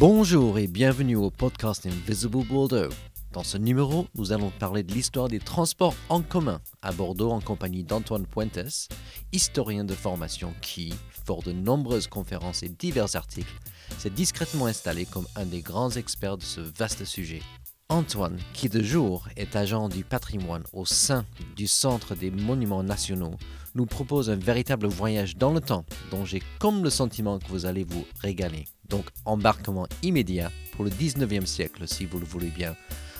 Bonjour et bienvenue au podcast Invisible Bordeaux. Dans ce numéro, nous allons parler de l'histoire des transports en commun à Bordeaux en compagnie d'Antoine Puentes, historien de formation qui, fort de nombreuses conférences et divers articles, s'est discrètement installé comme un des grands experts de ce vaste sujet. Antoine, qui de jour est agent du patrimoine au sein du Centre des Monuments Nationaux, nous propose un véritable voyage dans le temps dont j'ai comme le sentiment que vous allez vous régaler. Donc embarquement immédiat pour le 19e siècle si vous le voulez bien,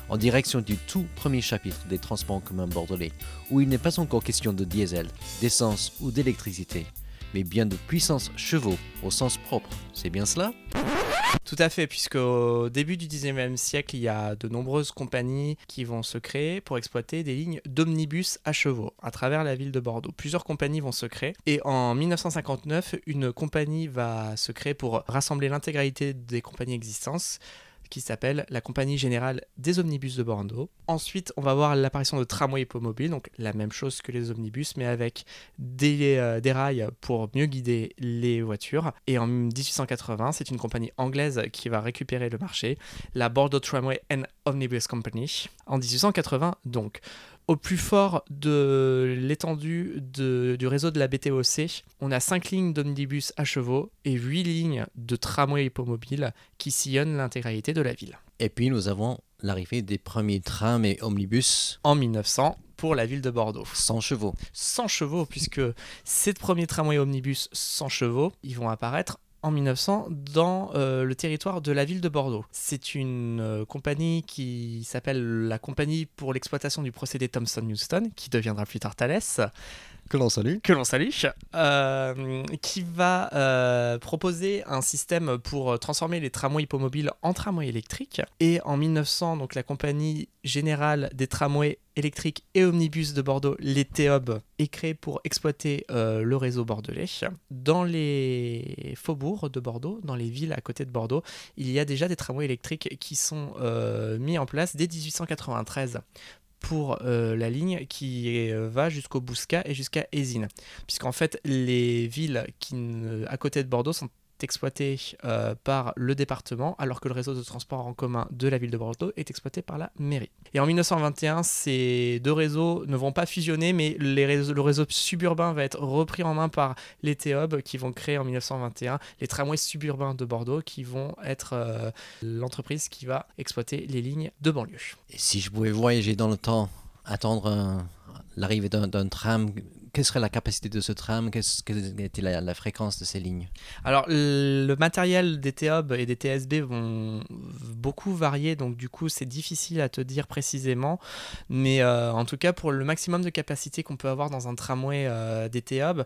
en direction du tout premier chapitre des transports en commun bordelais, où il n'est pas encore question de diesel, d'essence ou d'électricité, mais bien de puissance chevaux au sens propre. C'est bien cela? Tout à fait, puisque au début du 19e siècle, il y a de nombreuses compagnies qui vont se créer pour exploiter des lignes d'omnibus à chevaux à travers la ville de Bordeaux. Plusieurs compagnies vont se créer et en 1959, une compagnie va se créer pour rassembler l'intégralité des compagnies existantes qui s'appelle la Compagnie Générale des Omnibus de Bordeaux. Ensuite, on va voir l'apparition de tramways hippomobiles, donc la même chose que les omnibus, mais avec des, euh, des rails pour mieux guider les voitures. Et en 1880, c'est une compagnie anglaise qui va récupérer le marché, la Bordeaux Tramway and Omnibus Company, en 1880 donc. Au plus fort de l'étendue du réseau de la BTOC, on a 5 lignes d'omnibus à chevaux et 8 lignes de tramway hippomobiles qui sillonnent l'intégralité de la ville. Et puis nous avons l'arrivée des premiers trams et omnibus. En 1900, pour la ville de Bordeaux. 100 chevaux. 100 chevaux, puisque ces premiers tramways omnibus 100 chevaux, ils vont apparaître en 1900 dans euh, le territoire de la ville de Bordeaux. C'est une euh, compagnie qui s'appelle la Compagnie pour l'exploitation du procédé Thomson-Houston, qui deviendra plus tard Thales. Que l'on salue. Que l'on salue. Euh, qui va proposer un système pour transformer les tramways hippomobiles en tramways électriques. Et en 1900, donc la compagnie générale des tramways électriques et omnibus de Bordeaux, les TEOB, est créée pour exploiter euh, le réseau bordelais. Dans les faubourgs de Bordeaux, dans les villes à côté de Bordeaux, il y a déjà des tramways électriques qui sont euh, mis en place dès 1893 pour euh, la ligne qui va jusqu'au Bouscat et jusqu'à Ésine. Puisqu'en fait, les villes qui, à côté de Bordeaux sont exploité euh, par le département, alors que le réseau de transport en commun de la ville de Bordeaux est exploité par la mairie. Et en 1921, ces deux réseaux ne vont pas fusionner, mais le réseau suburbain va être repris en main par les TEOB qui vont créer en 1921 les tramways suburbains de Bordeaux qui vont être euh, l'entreprise qui va exploiter les lignes de banlieue. Et si je pouvais voyager dans le temps, attendre l'arrivée d'un tram quelle serait la capacité de ce tram? Quelle était la, fréquence de ces lignes? Alors, le matériel des TOB et des TSB vont beaucoup varier, donc du coup, c'est difficile à te dire précisément. Mais euh, en tout cas, pour le maximum de capacité qu'on peut avoir dans un tramway euh, des TOB,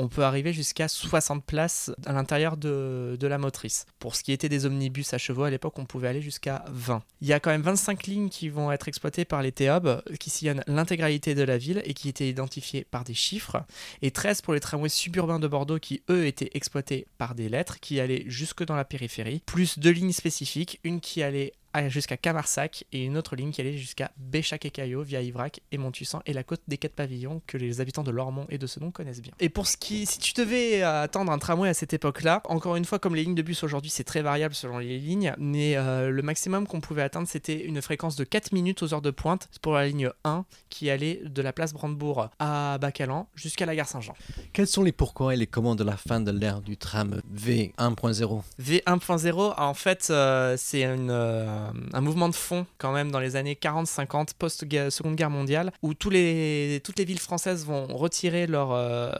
on peut arriver jusqu'à 60 places à l'intérieur de, la motrice. Pour ce qui était des omnibus à chevaux, à l'époque, on pouvait aller jusqu'à 20. Il y a quand même 25 lignes qui vont être exploitées par les TEOB, qui sillonnent l'intégralité de la ville et qui étaient identifiées par des chiffres, et 13 pour les tramways suburbains de Bordeaux qui, eux, étaient exploités par des lettres qui allaient jusque dans la périphérie, plus deux lignes spécifiques, une qui allait jusqu'à Camarsac et une autre ligne qui allait jusqu'à Béchac et Caillot via Ivrac et Montussan et la côte des quatre pavillons que les habitants de Lormont et de Senon connaissent bien. Et pour ce qui, si tu devais attendre un tramway à cette époque-là, encore une fois, comme les lignes de bus aujourd'hui, c'est très variable selon les lignes, mais euh, le maximum qu'on pouvait atteindre, c'était une fréquence de 4 minutes aux heures de pointe pour la ligne 1 qui allait de la place Brandebourg à Bacalan jusqu'à la gare Saint-Jean. Quels sont les pourquoi et les comment de la fin de l'ère du tram V1.0 V1.0, en fait, euh, c'est une euh, un mouvement de fond quand même dans les années 40-50 post-seconde guerre mondiale où tous les, toutes les villes françaises vont retirer leur, euh,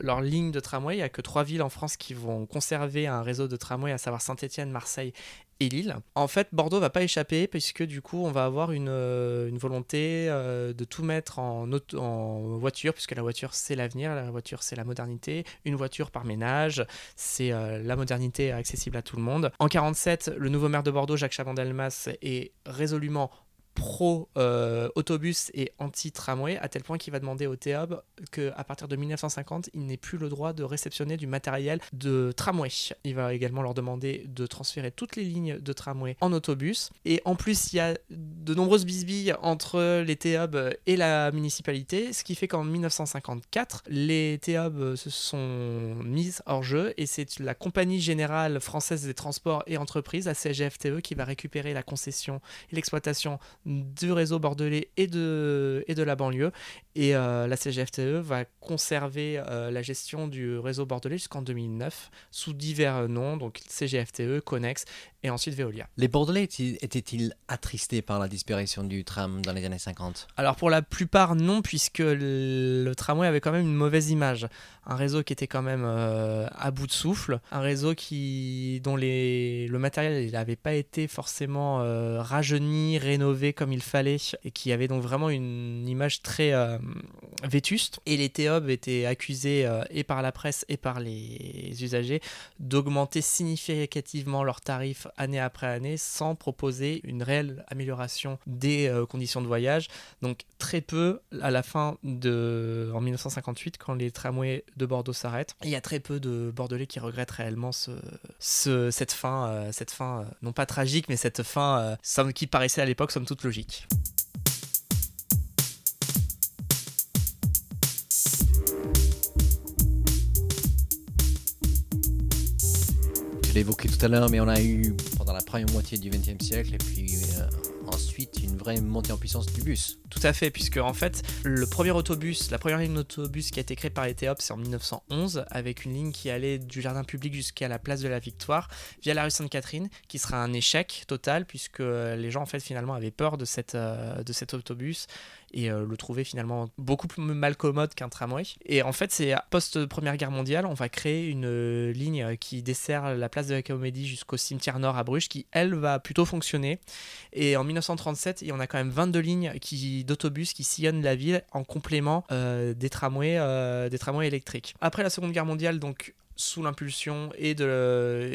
leur ligne de tramway. Il n'y a que trois villes en France qui vont conserver un réseau de tramway, à savoir Saint-Étienne, Marseille et Lille. En fait, Bordeaux va pas échapper puisque du coup, on va avoir une, euh, une volonté euh, de tout mettre en, en voiture, puisque la voiture c'est l'avenir, la voiture c'est la modernité. Une voiture par ménage, c'est euh, la modernité accessible à tout le monde. En 47, le nouveau maire de Bordeaux, Jacques Chaban-Delmas, est résolument pro-autobus et anti-tramway, à tel point qu'il va demander au TEOB qu'à partir de 1950, il n'ait plus le droit de réceptionner du matériel de tramway. Il va également leur demander de transférer toutes les lignes de tramway en autobus. Et en plus, il y a de nombreuses bisbilles entre les TEOB et la municipalité, ce qui fait qu'en 1954, les TEOB se sont mises hors jeu et c'est la Compagnie Générale Française des Transports et Entreprises, la CGFTE, qui va récupérer la concession et l'exploitation du réseau bordelais et de, et de la banlieue. Et euh, la CGFTE va conserver euh, la gestion du réseau bordelais jusqu'en 2009 sous divers noms, donc CGFTE, Connex et ensuite Veolia. Les Bordelais étaient-ils attristés par la disparition du tram dans les années 50 Alors pour la plupart non, puisque le, tramway avait quand même une mauvaise image. Un réseau qui était quand même euh, à bout de souffle, un réseau qui, dont les, le matériel n'avait pas été forcément rajeuni, rénové comme il fallait, et qui avait donc vraiment une image très vétuste. Et les TEOB étaient accusés euh, et par la presse et par les usagers d'augmenter significativement leurs tarifs année après année sans proposer une réelle amélioration des euh, conditions de voyage. Donc très peu à la fin de en 1958 quand les tramways de Bordeaux s'arrêtent. Il y a très peu de Bordelais qui regrettent réellement ce, ce cette fin, euh, cette fin non pas tragique mais cette fin qui paraissait à l'époque somme toute logique. je l'ai évoqué tout à l'heure, mais on a eu pendant la première moitié du XXe siècle et puis euh, une vraie montée en puissance du bus. Tout à fait, puisque en fait, le premier autobus, la première ligne d'autobus qui a été créée par les c'est en 1911, avec une ligne qui allait du jardin public jusqu'à la place de la Victoire, via la rue Sainte-Catherine, qui sera un échec total, puisque les gens, en fait, finalement, avaient peur de, cette, euh, de cet autobus et euh, le trouvaient finalement beaucoup plus mal commode qu'un tramway. Et en fait, c'est post-première guerre mondiale, on va créer une euh, ligne qui dessert la place de la Comédie jusqu'au cimetière nord à Bruges, qui, elle, va plutôt fonctionner. Et en 1930, 37 et on a quand même 22 lignes d'autobus qui sillonnent la ville en complément euh, euh, des tramways électriques. Après la Seconde Guerre mondiale, donc sous l'impulsion et de,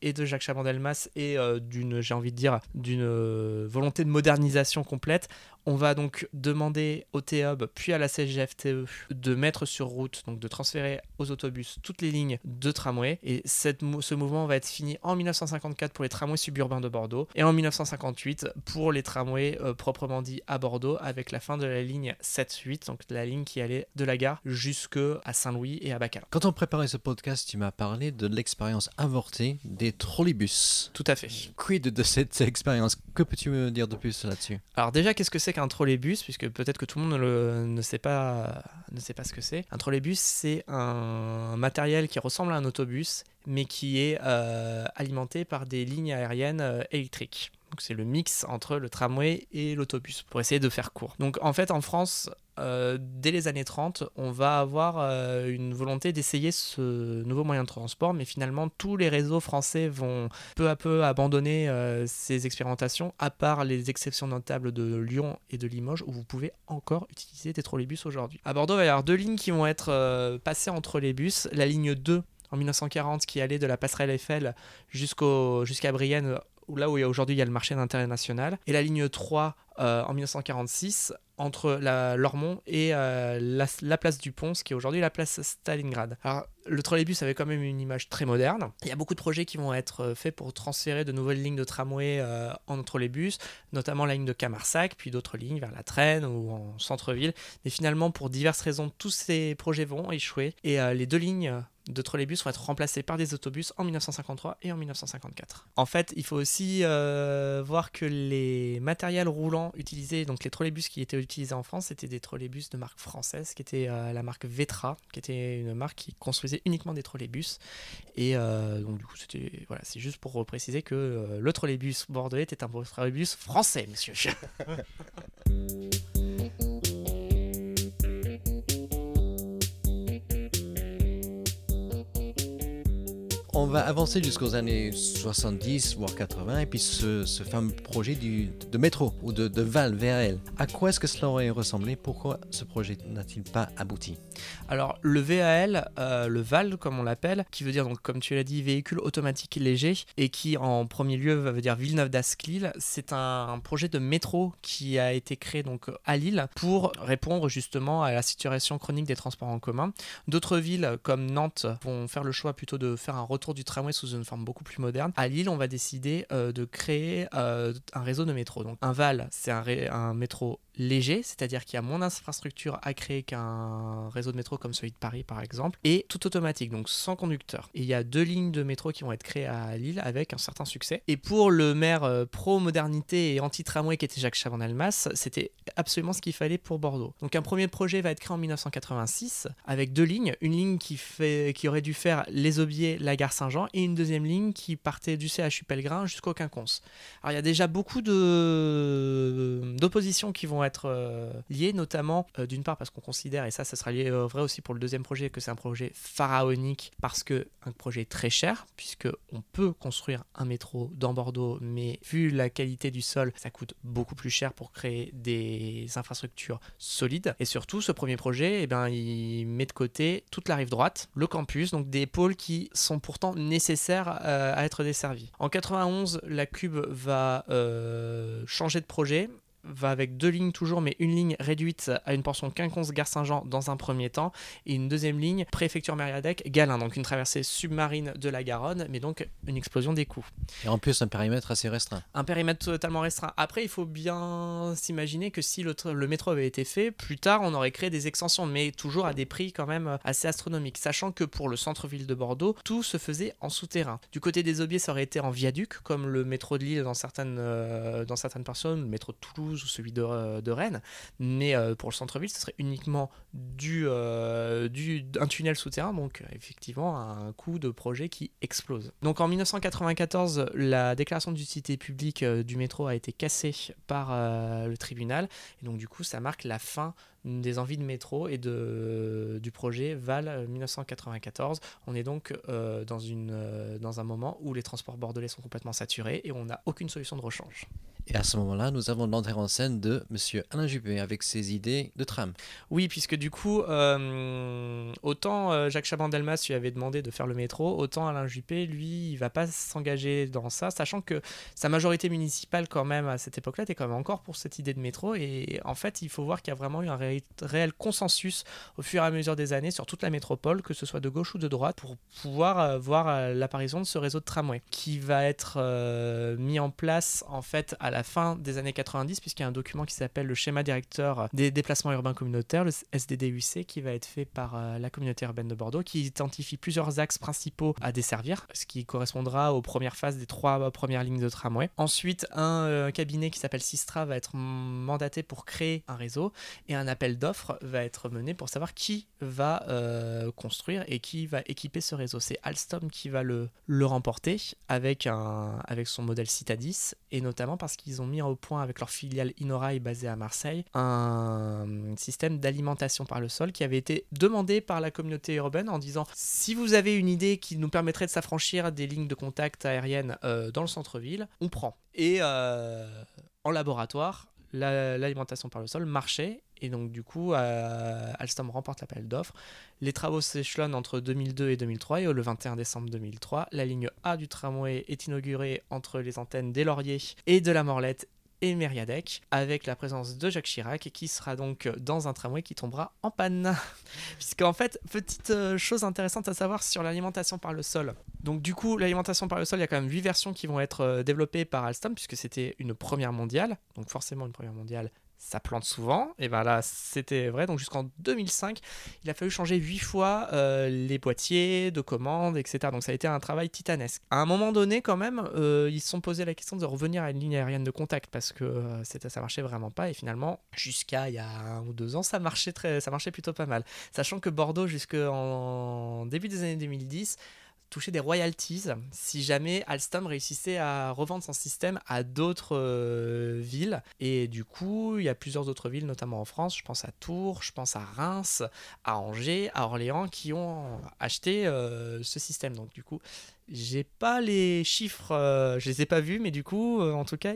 et de Jacques Chaban-Delmas et d'une, j'ai envie de dire, d'une volonté de modernisation complète, on va donc demander au TEOB puis à la CGFTE de mettre sur route, donc de transférer aux autobus toutes les lignes de tramway. Et cette, ce mouvement va être fini en 1954 pour les tramways suburbains de Bordeaux et en 1958 pour les tramways euh, proprement dit à Bordeaux avec la fin de la ligne 7-8, donc la ligne qui allait de la gare jusque à Saint-Louis et à Bacal. Quand on préparait ce podcast, tu m'as parlé de l'expérience avortée des trolleybus. Tout à fait. Quid de cette expérience? Que peux-tu me dire de plus là-dessus? Alors déjà, qu'est-ce que c'est qu'un trolleybus, puisque peut-être que tout le monde ne, ne, sait pas, ne sait pas ce que c'est. Un trolleybus, c'est un matériel qui ressemble à un autobus, mais qui est euh, alimenté par des lignes aériennes euh, électriques. Donc c'est le mix entre le tramway et l'autobus, pour essayer de faire court. Donc en fait, en France, euh, dès les années 30, on va avoir euh, une volonté d'essayer ce nouveau moyen de transport, mais finalement tous les réseaux français vont peu à peu abandonner euh, ces expérimentations, à part les exceptions notables de Lyon et de Limoges, où vous pouvez encore utiliser des trolleybus aujourd'hui. À Bordeaux, il y avoir deux lignes qui vont être passées entre les bus. La ligne 2 en 1940 qui allait de la passerelle Eiffel jusqu'à Brienne là où aujourd'hui il y a le marché d'intérêt national, et la ligne 3 euh, en 1946 entre la Lormont et euh, la, place du Pont, ce qui est aujourd'hui la place Stalingrad. Alors, le trolleybus avait quand même une image très moderne. Il y a beaucoup de projets qui vont être euh, faits pour transférer de nouvelles lignes de tramway en trolleybus, notamment la ligne de Camarsac, puis d'autres lignes vers la Traîne ou en centre-ville. Mais finalement, pour diverses raisons, tous ces projets vont échouer et les deux lignes de trolleybus vont être remplacés par des autobus en 1953 et en 1954. En fait, il faut aussi euh, voir que les matériels roulants utilisés, donc les trolleybus qui étaient utilisés en France, c'était des trolleybus de marque française, qui était euh, la marque Vetra, qui était une marque qui construisait uniquement des trolleybus. Et euh, donc du coup, c'était voilà, c'est juste pour préciser que le trolleybus bordelais était un trolleybus français, monsieur. on va avancer jusqu'aux années 70, voire 80, et puis ce, fameux projet du, de métro ou de, de VAL, VAL. À quoi est-ce que cela aurait ressemblé? Pourquoi ce projet n'a-t-il pas abouti? Alors, le VAL, euh, le VAL, comme on l'appelle, qui veut dire, donc, comme tu l'as dit, véhicule automatique léger, et qui, en premier lieu, veut dire Villeneuve-d'Asclil, c'est un, projet de métro qui a été créé donc à Lille pour répondre justement à la situation chronique des transports en commun. D'autres villes, comme Nantes, vont faire le choix plutôt de faire un retour du tramway sous une forme beaucoup plus moderne. À Lille, on va décider euh, de créer euh, un réseau de métro. Donc un VAL, c'est un, un métro léger, c'est-à-dire qu'il y a moins d'infrastructures à créer qu'un réseau de métro comme celui de Paris par exemple, et tout automatique, donc sans conducteur. Et il y a deux lignes de métro qui vont être créées à Lille avec un certain succès. Et pour le maire euh, pro-modernité et anti-tramway qui était Jacques Chaban-Delmas, c'était absolument ce qu'il fallait pour Bordeaux. Donc un premier projet va être créé en 1986 avec deux lignes, une ligne qui, fait, qui aurait dû faire les Aubiers, la gare Saint-Jean, et une deuxième ligne qui partait du CHU Pellegrin jusqu'au Quinconce. Alors il y a déjà beaucoup d'oppositions qui vont être euh, liés, notamment euh, d'une part parce qu'on considère, et ça, ça sera lié euh, vrai aussi pour le deuxième projet, que c'est un projet pharaonique parce que un projet très cher, puisque on peut construire un métro dans Bordeaux, mais vu la qualité du sol, ça coûte beaucoup plus cher pour créer des infrastructures solides. Et surtout, ce premier projet, et eh ben, il met de côté toute la rive droite, le campus, donc des pôles qui sont pourtant nécessaires à être desservis. En 91, la Cube va changer de projet va avec deux lignes toujours, mais une ligne réduite à une portion Quinconce-Gare Saint-Jean dans un premier temps, et une deuxième ligne préfecture Mériadec, Galin, donc une traversée submarine de la Garonne, mais donc une explosion des coûts. Et en plus un périmètre assez restreint. Un périmètre totalement restreint. Après, il faut bien s'imaginer que si le, le, métro avait été fait, plus tard on aurait créé des extensions, mais toujours à des prix quand même assez astronomiques, sachant que pour le centre-ville de Bordeaux, tout se faisait en souterrain. Du côté des Aubiers, ça aurait été en viaduc, comme le métro de Lille dans certaines, euh, dans certaines personnes, le métro de Toulouse ou celui de, euh, Rennes. Mais euh, pour le centre-ville, ce serait uniquement du, euh, du, un tunnel souterrain, donc effectivement un coût de projet qui explose. Donc en 1994, la déclaration d'utilité publique du métro a été cassée par le tribunal, et donc du coup ça marque la fin des envies de métro et de, du projet VAL 1994. On est donc dans, une, dans un moment où les transports bordelais sont complètement saturés et on n'a aucune solution de rechange. Et à ce moment-là, nous avons l'entrée en scène de M. Alain Juppé avec ses idées de tram. Oui, puisque du coup, euh, autant euh, Jacques Chaban-Delmas lui avait demandé de faire le métro, autant Alain Juppé, lui, il va pas s'engager dans ça, sachant que sa majorité municipale, quand même, à cette époque-là, était quand même encore pour cette idée de métro. Et en fait, il faut voir qu'il y a vraiment eu un réel consensus au fur et à mesure des années sur toute la métropole, que ce soit de gauche ou de droite, pour pouvoir euh, voir l'apparition de ce réseau de tramway, qui va être mis en place, en fait, à la fin des années 90, puisqu'il y a un document qui s'appelle le schéma directeur des déplacements urbains communautaires, le SDDUC, qui va être fait par euh, la communauté urbaine de Bordeaux, qui identifie plusieurs axes principaux à desservir, ce qui correspondra aux premières phases des trois euh, premières lignes de tramway. Ensuite, un euh, cabinet qui s'appelle Sistra va être mandaté pour créer un réseau et un appel d'offres va être mené pour savoir qui va construire et qui va équiper ce réseau. C'est Alstom qui va le, remporter avec son modèle Citadis et notamment parce qu'ils ont mis au point avec leur filiale Inorail basée à Marseille un système d'alimentation par le sol qui avait été demandé par la communauté urbaine en disant si vous avez une idée qui nous permettrait de s'affranchir des lignes de contact aériennes euh, dans le centre-ville, on prend. Et euh, en laboratoire, l'alimentation par le sol marchait et donc du coup euh, Alstom remporte l'appel d'offres. Les travaux s'échelonnent entre 2002 et 2003 et le 21 décembre 2003, la ligne A du tramway est inaugurée entre les antennes des Lauriers et de la Morlette et Mériadec, avec la présence de Jacques Chirac, qui sera donc dans un tramway qui tombera en panne. Puisqu'en fait, petite euh, chose intéressante à savoir sur l'alimentation par le sol. Donc du coup, l'alimentation par le sol, il y a quand même 8 versions qui vont être euh, développées par Alstom, puisque c'était une première mondiale. Donc forcément, une première mondiale, ça plante souvent. Et ben là, c'était vrai. Donc jusqu'en 2005, il a fallu changer huit fois euh, les boîtiers de commandes, etc. Donc ça a été un travail titanesque. À un moment donné, quand même, euh, ils se sont posé la question de revenir à une ligne aérienne de contact parce que euh, ça marchait vraiment pas. Et finalement, jusqu'à il y a un ou deux ans, ça marchait, très, ça marchait plutôt pas mal. Sachant que Bordeaux, jusqu'en début des années 2010, toucher des royalties si jamais Alstom réussissait à revendre son système à d'autres euh, villes. Et du coup, il y a plusieurs autres villes, notamment en France. Je pense à Tours, je pense à Reims, à Angers, à Orléans, qui ont acheté euh, ce système. Donc du coup, j'ai pas les chiffres, euh, je les ai pas vus, mais du coup, en tout cas,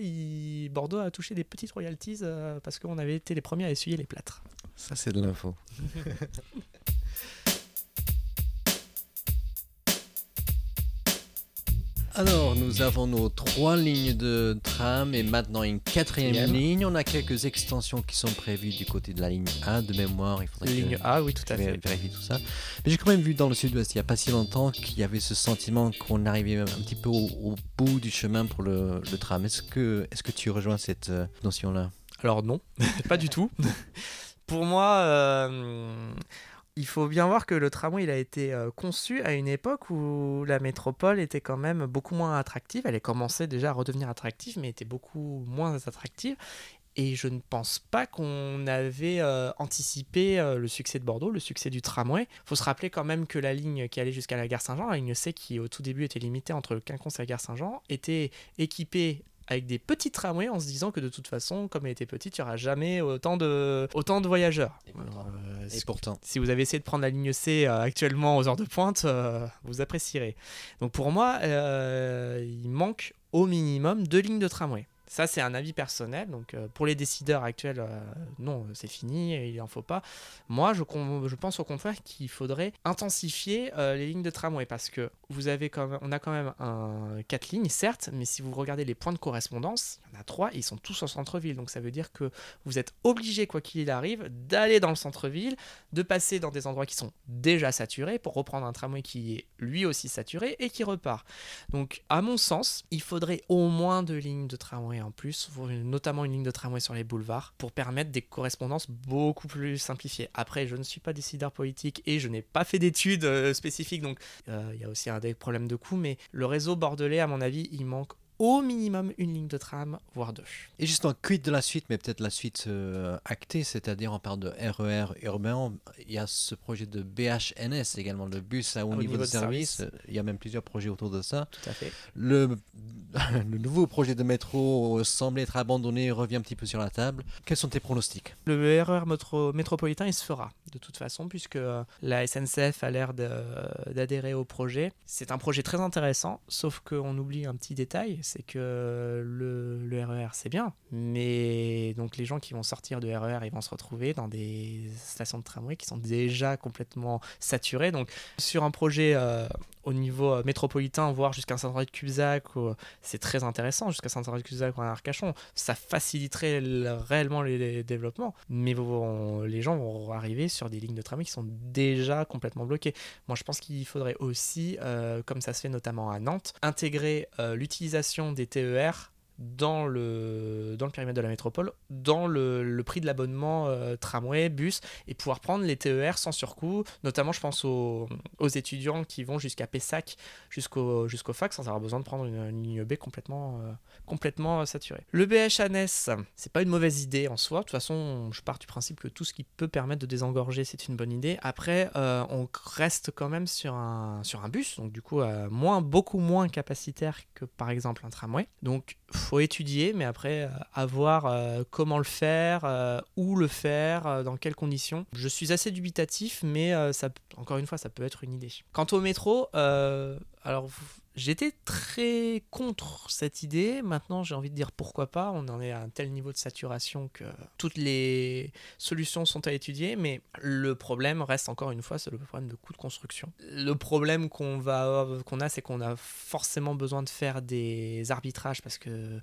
Bordeaux a touché des petites royalties parce qu'on avait été les premiers à essuyer les plâtres. Ça, c'est de l'info. Alors, nous avons nos trois lignes de tram et maintenant une quatrième ligne. On a quelques extensions qui sont prévues du côté de la ligne A de mémoire. Il faudrait ligne A, oui, tout à fait. Vérifier tout ça. Mais j'ai quand même vu dans le sud-ouest, il n'y a pas si longtemps, qu'il y avait ce sentiment qu'on arrivait un petit peu au, bout du chemin pour le, tram. Est-ce que, est que tu rejoins cette euh, notion-là? Alors non, pas du tout. pour moi, euh, il faut bien voir que le tramway a été euh, conçu à une époque où la métropole était quand même beaucoup moins attractive. Elle commencé déjà à redevenir attractive, mais était beaucoup moins attractive. Et je ne pense pas qu'on avait euh, anticipé euh, le succès de Bordeaux, le succès du tramway. Il faut se rappeler quand même que la ligne qui allait jusqu'à la gare Saint-Jean, la ligne C qui au tout début était limitée entre le Quinconce et la gare Saint-Jean, était équipée avec des petits tramways en se disant que de toute façon, comme elle était petite, il n'y aura jamais autant de, autant de voyageurs. Et, euh, pourtant, si vous avez essayé de prendre la ligne C euh, actuellement aux heures de pointe, euh, vous apprécierez. Donc pour moi, il manque au minimum deux lignes de tramway. Ça, c'est un avis personnel. Donc, euh, pour les décideurs actuels, euh, non, c'est fini, il n'en faut pas. Moi, je, pense au contraire qu'il faudrait intensifier euh, les lignes de tramway parce que vous avez quand même, on a quand même un, quatre lignes, certes, mais si vous regardez les points de correspondance, il y en a trois et ils sont tous au centre-ville. Donc, ça veut dire que vous êtes obligé, quoi qu'il arrive, d'aller dans le centre-ville, de passer dans des endroits qui sont déjà saturés pour reprendre un tramway qui est lui aussi saturé et qui repart. Donc, à mon sens, il faudrait au moins deux lignes de tramway en plus, notamment une ligne de tramway sur les boulevards, pour permettre des correspondances beaucoup plus simplifiées. Après, je ne suis pas décideur politique et je n'ai pas fait d'études euh, spécifiques, donc euh, il y a aussi un des problèmes de coût, mais le réseau bordelais, à mon avis, il manque au minimum une ligne de tram, voire deux. Et justement, quid de la suite, mais peut-être la suite euh, actée, c'est-à-dire on parle de RER e urbain, il y a ce projet de BHNS également, le bus à haut, niveau, de, service. il y a même plusieurs projets autour de ça. Tout à fait. Le, le nouveau projet de métro semble être abandonné, revient un petit peu sur la table. Quels sont tes pronostics? Le RER e métropolitain, il se fera de toute façon, puisque euh, la SNCF a l'air d'adhérer au projet. C'est un projet très intéressant, sauf qu'on oublie un petit détail, c'est que le, RER c'est bien, mais donc les gens qui vont sortir de RER, ils vont se retrouver dans des stations de tramway qui sont déjà complètement saturées. Donc sur un projet euh, au niveau euh, métropolitain, voire jusqu'à Saint-André-de-Cubzac, c'est très intéressant, jusqu'à Saint-André-de-Cubzac ou à Arcachon, ça faciliterait réellement les, développements, mais les gens vont arriver sur des lignes de tramway qui sont déjà complètement bloquées. Moi je pense qu'il faudrait aussi, euh, comme ça se fait notamment à Nantes, intégrer l'utilisation des TER dans le, dans le périmètre de la métropole, dans le, prix de l'abonnement euh, tramway, bus, et pouvoir prendre les TER sans surcoût. Notamment, je pense aux, aux étudiants qui vont jusqu'à Pessac, jusqu'au jusqu'au fac, sans avoir besoin de prendre une, ligne B complètement, euh, complètement euh, saturée. Le BHNS, c'est pas une mauvaise idée en soi. De toute façon, je pars du principe que tout ce qui peut permettre de désengorger, c'est une bonne idée. Après, on reste quand même sur un, sur un bus, donc du coup, moins, beaucoup moins capacitaire que par exemple un tramway. Donc, faut étudier, mais après, euh, à voir euh, comment le faire, euh, où le faire, dans quelles conditions. Je suis assez dubitatif, mais ça, encore une fois, ça peut être une idée. Quant au métro, alors j'étais très contre cette idée. Maintenant, j'ai envie de dire pourquoi pas. On en est à un tel niveau de saturation que toutes les solutions sont à étudier, mais le problème reste encore une fois, c'est le problème de coût de construction. Le problème qu'on va qu'on a, c'est qu'on a forcément besoin de faire des arbitrages parce que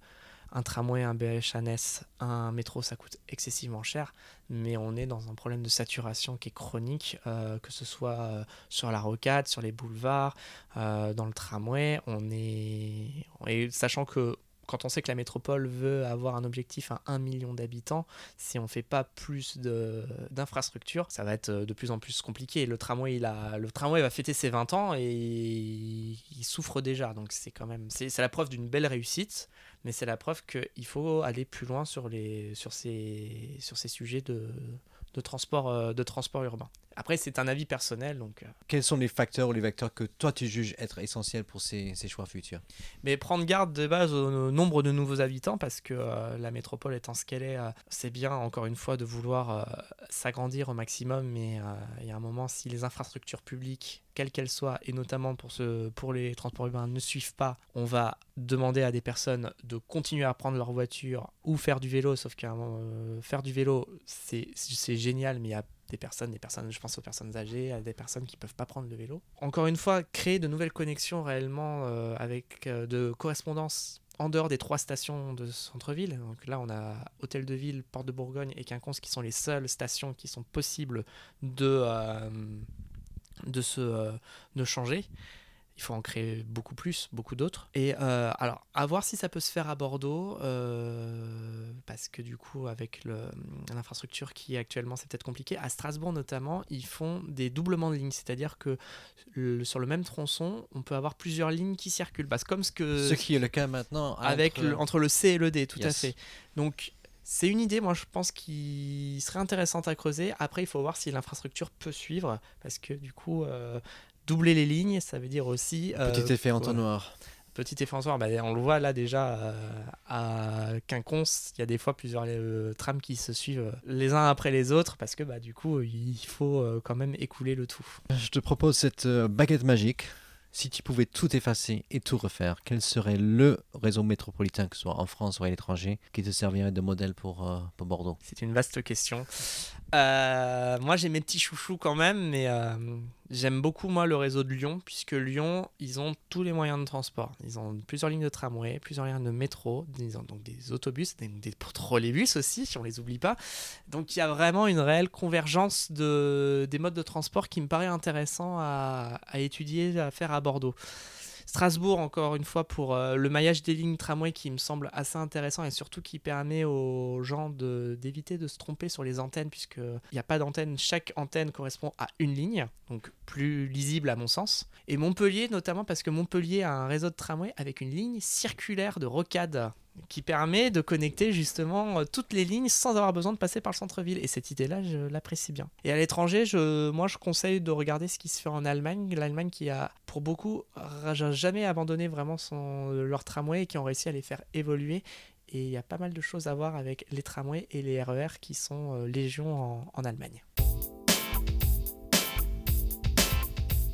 un tramway, un BHNS, un métro, ça coûte excessivement cher, mais on est dans un problème de saturation qui est chronique, euh, que ce soit euh, sur la rocade, sur les boulevards, euh, dans le tramway. On est, et sachant que quand on sait que la métropole veut avoir un objectif à 1 million d'habitants, si on ne fait pas plus d'infrastructures, ça va être de plus en plus compliqué. Le tramway, il a, le tramway va fêter ses 20 ans et il souffre déjà. Donc c'est quand même, c'est la preuve d'une belle réussite mais c'est la preuve qu'il faut aller plus loin sur, les, sur, ces, sur ces sujets de, de, transport, euh, de transport urbain. Après, c'est un avis personnel. Donc, euh. Quels sont les facteurs ou les vecteurs que toi tu juges être essentiels pour ces, ces choix futurs? Mais prendre garde de base au, nombre de nouveaux habitants, parce que euh, la métropole étant ce qu'elle est, euh, c'est bien, encore une fois, de vouloir s'agrandir au maximum. Mais il y a un moment, si les infrastructures publiques, quelles qu'elles soient, et notamment pour, ce, pour les transports urbains, ne suivent pas, on va demander à des personnes de continuer à prendre leur voiture ou faire du vélo. Sauf qu'à faire du vélo, c'est génial, mais il y a des personnes, des personnes, je pense aux personnes âgées, à des personnes qui peuvent pas prendre le vélo. Encore une fois, créer de nouvelles connexions réellement euh, avec euh, de correspondance en dehors des trois stations de centre-ville. Donc là, on a Hôtel de Ville, Porte de Bourgogne et Quinconce qui sont les seules stations qui sont possibles de, euh, de, se, de changer il faut en créer beaucoup plus, beaucoup d'autres. Et euh, alors, à voir si ça peut se faire à Bordeaux, euh, parce que du coup, avec l'infrastructure qui est actuellement, c'est peut-être compliqué. À Strasbourg notamment, ils font des doublements de lignes, c'est-à-dire que sur le même tronçon, on peut avoir plusieurs lignes qui circulent. Parce comme ce que. Ce qui est le cas maintenant. Avec entre le, entre le C et le D, tout à fait. Donc, c'est une idée, moi je pense, qui serait intéressante à creuser. Après, il faut voir si l'infrastructure peut suivre, parce que du coup, euh, doubler les lignes, ça veut dire aussi. Euh, Petit effet entonnoir. Petit effet entonnoir, bah, on le voit là déjà euh, à Quinconce, il y a des fois plusieurs euh, trams qui se suivent les uns après les autres parce que bah, du coup il faut quand même écouler le tout. Je te propose cette baguette magique. Si tu pouvais tout effacer et tout refaire, quel serait le réseau métropolitain, que ce soit en France ou à l'étranger, qui te servirait de modèle pour, pour Bordeaux? C'est une vaste question. Moi j'ai mes petits chouchous quand même, mais J'aime beaucoup moi le réseau de Lyon puisque Lyon ils ont tous les moyens de transport. Ils ont plusieurs lignes de tramway, plusieurs lignes de métro, ils ont donc des autobus, des, trolleybus aussi si on les oublie pas. Donc il y a vraiment une réelle convergence de, des modes de transport qui me paraît intéressant à étudier, à faire à Bordeaux. Strasbourg, encore une fois, pour euh, le maillage des lignes tramway qui me semble assez intéressant et surtout qui permet aux gens d'éviter de, se tromper sur les antennes, puisqu'il n'y a pas d'antenne. Chaque antenne correspond à une ligne, donc plus lisible à mon sens. Et Montpellier, notamment parce que Montpellier a un réseau de tramway avec une ligne circulaire de rocade qui permet de connecter justement euh, toutes les lignes sans avoir besoin de passer par le centre-ville. Et cette idée-là, je l'apprécie bien. Et à l'étranger, moi, je conseille de regarder ce qui se fait en Allemagne. L'Allemagne qui a, pour beaucoup, jamais abandonné vraiment son, leur tramway et qui ont réussi à les faire évoluer. Et il y a pas mal de choses à voir avec les tramways et les RER e qui sont euh, légion en Allemagne.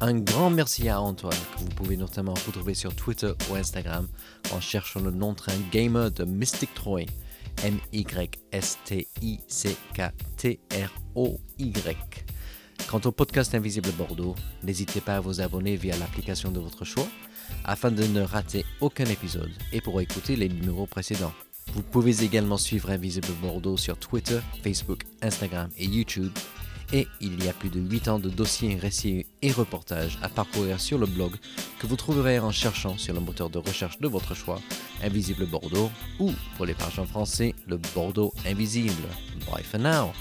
Un grand merci à Antoine, que vous pouvez notamment retrouver sur Twitter ou Instagram en cherchant le nom train gamer de Mystic Troy. M-Y-S-T-I-C-K-T-R-O-Y. Quant au podcast Invisible Bordeaux, n'hésitez pas à vous abonner via l'application de votre choix afin de ne rater aucun épisode et pour écouter les numéros précédents. Vous pouvez également suivre Invisible Bordeaux sur Twitter, Facebook, Instagram et YouTube et il y a plus de 8 ans de dossiers, récits et reportages à parcourir sur le blog que vous trouverez en cherchant sur le moteur de recherche de votre choix, Invisible Bordeaux, ou pour les pages français, le Bordeaux Invisible. Bye for now!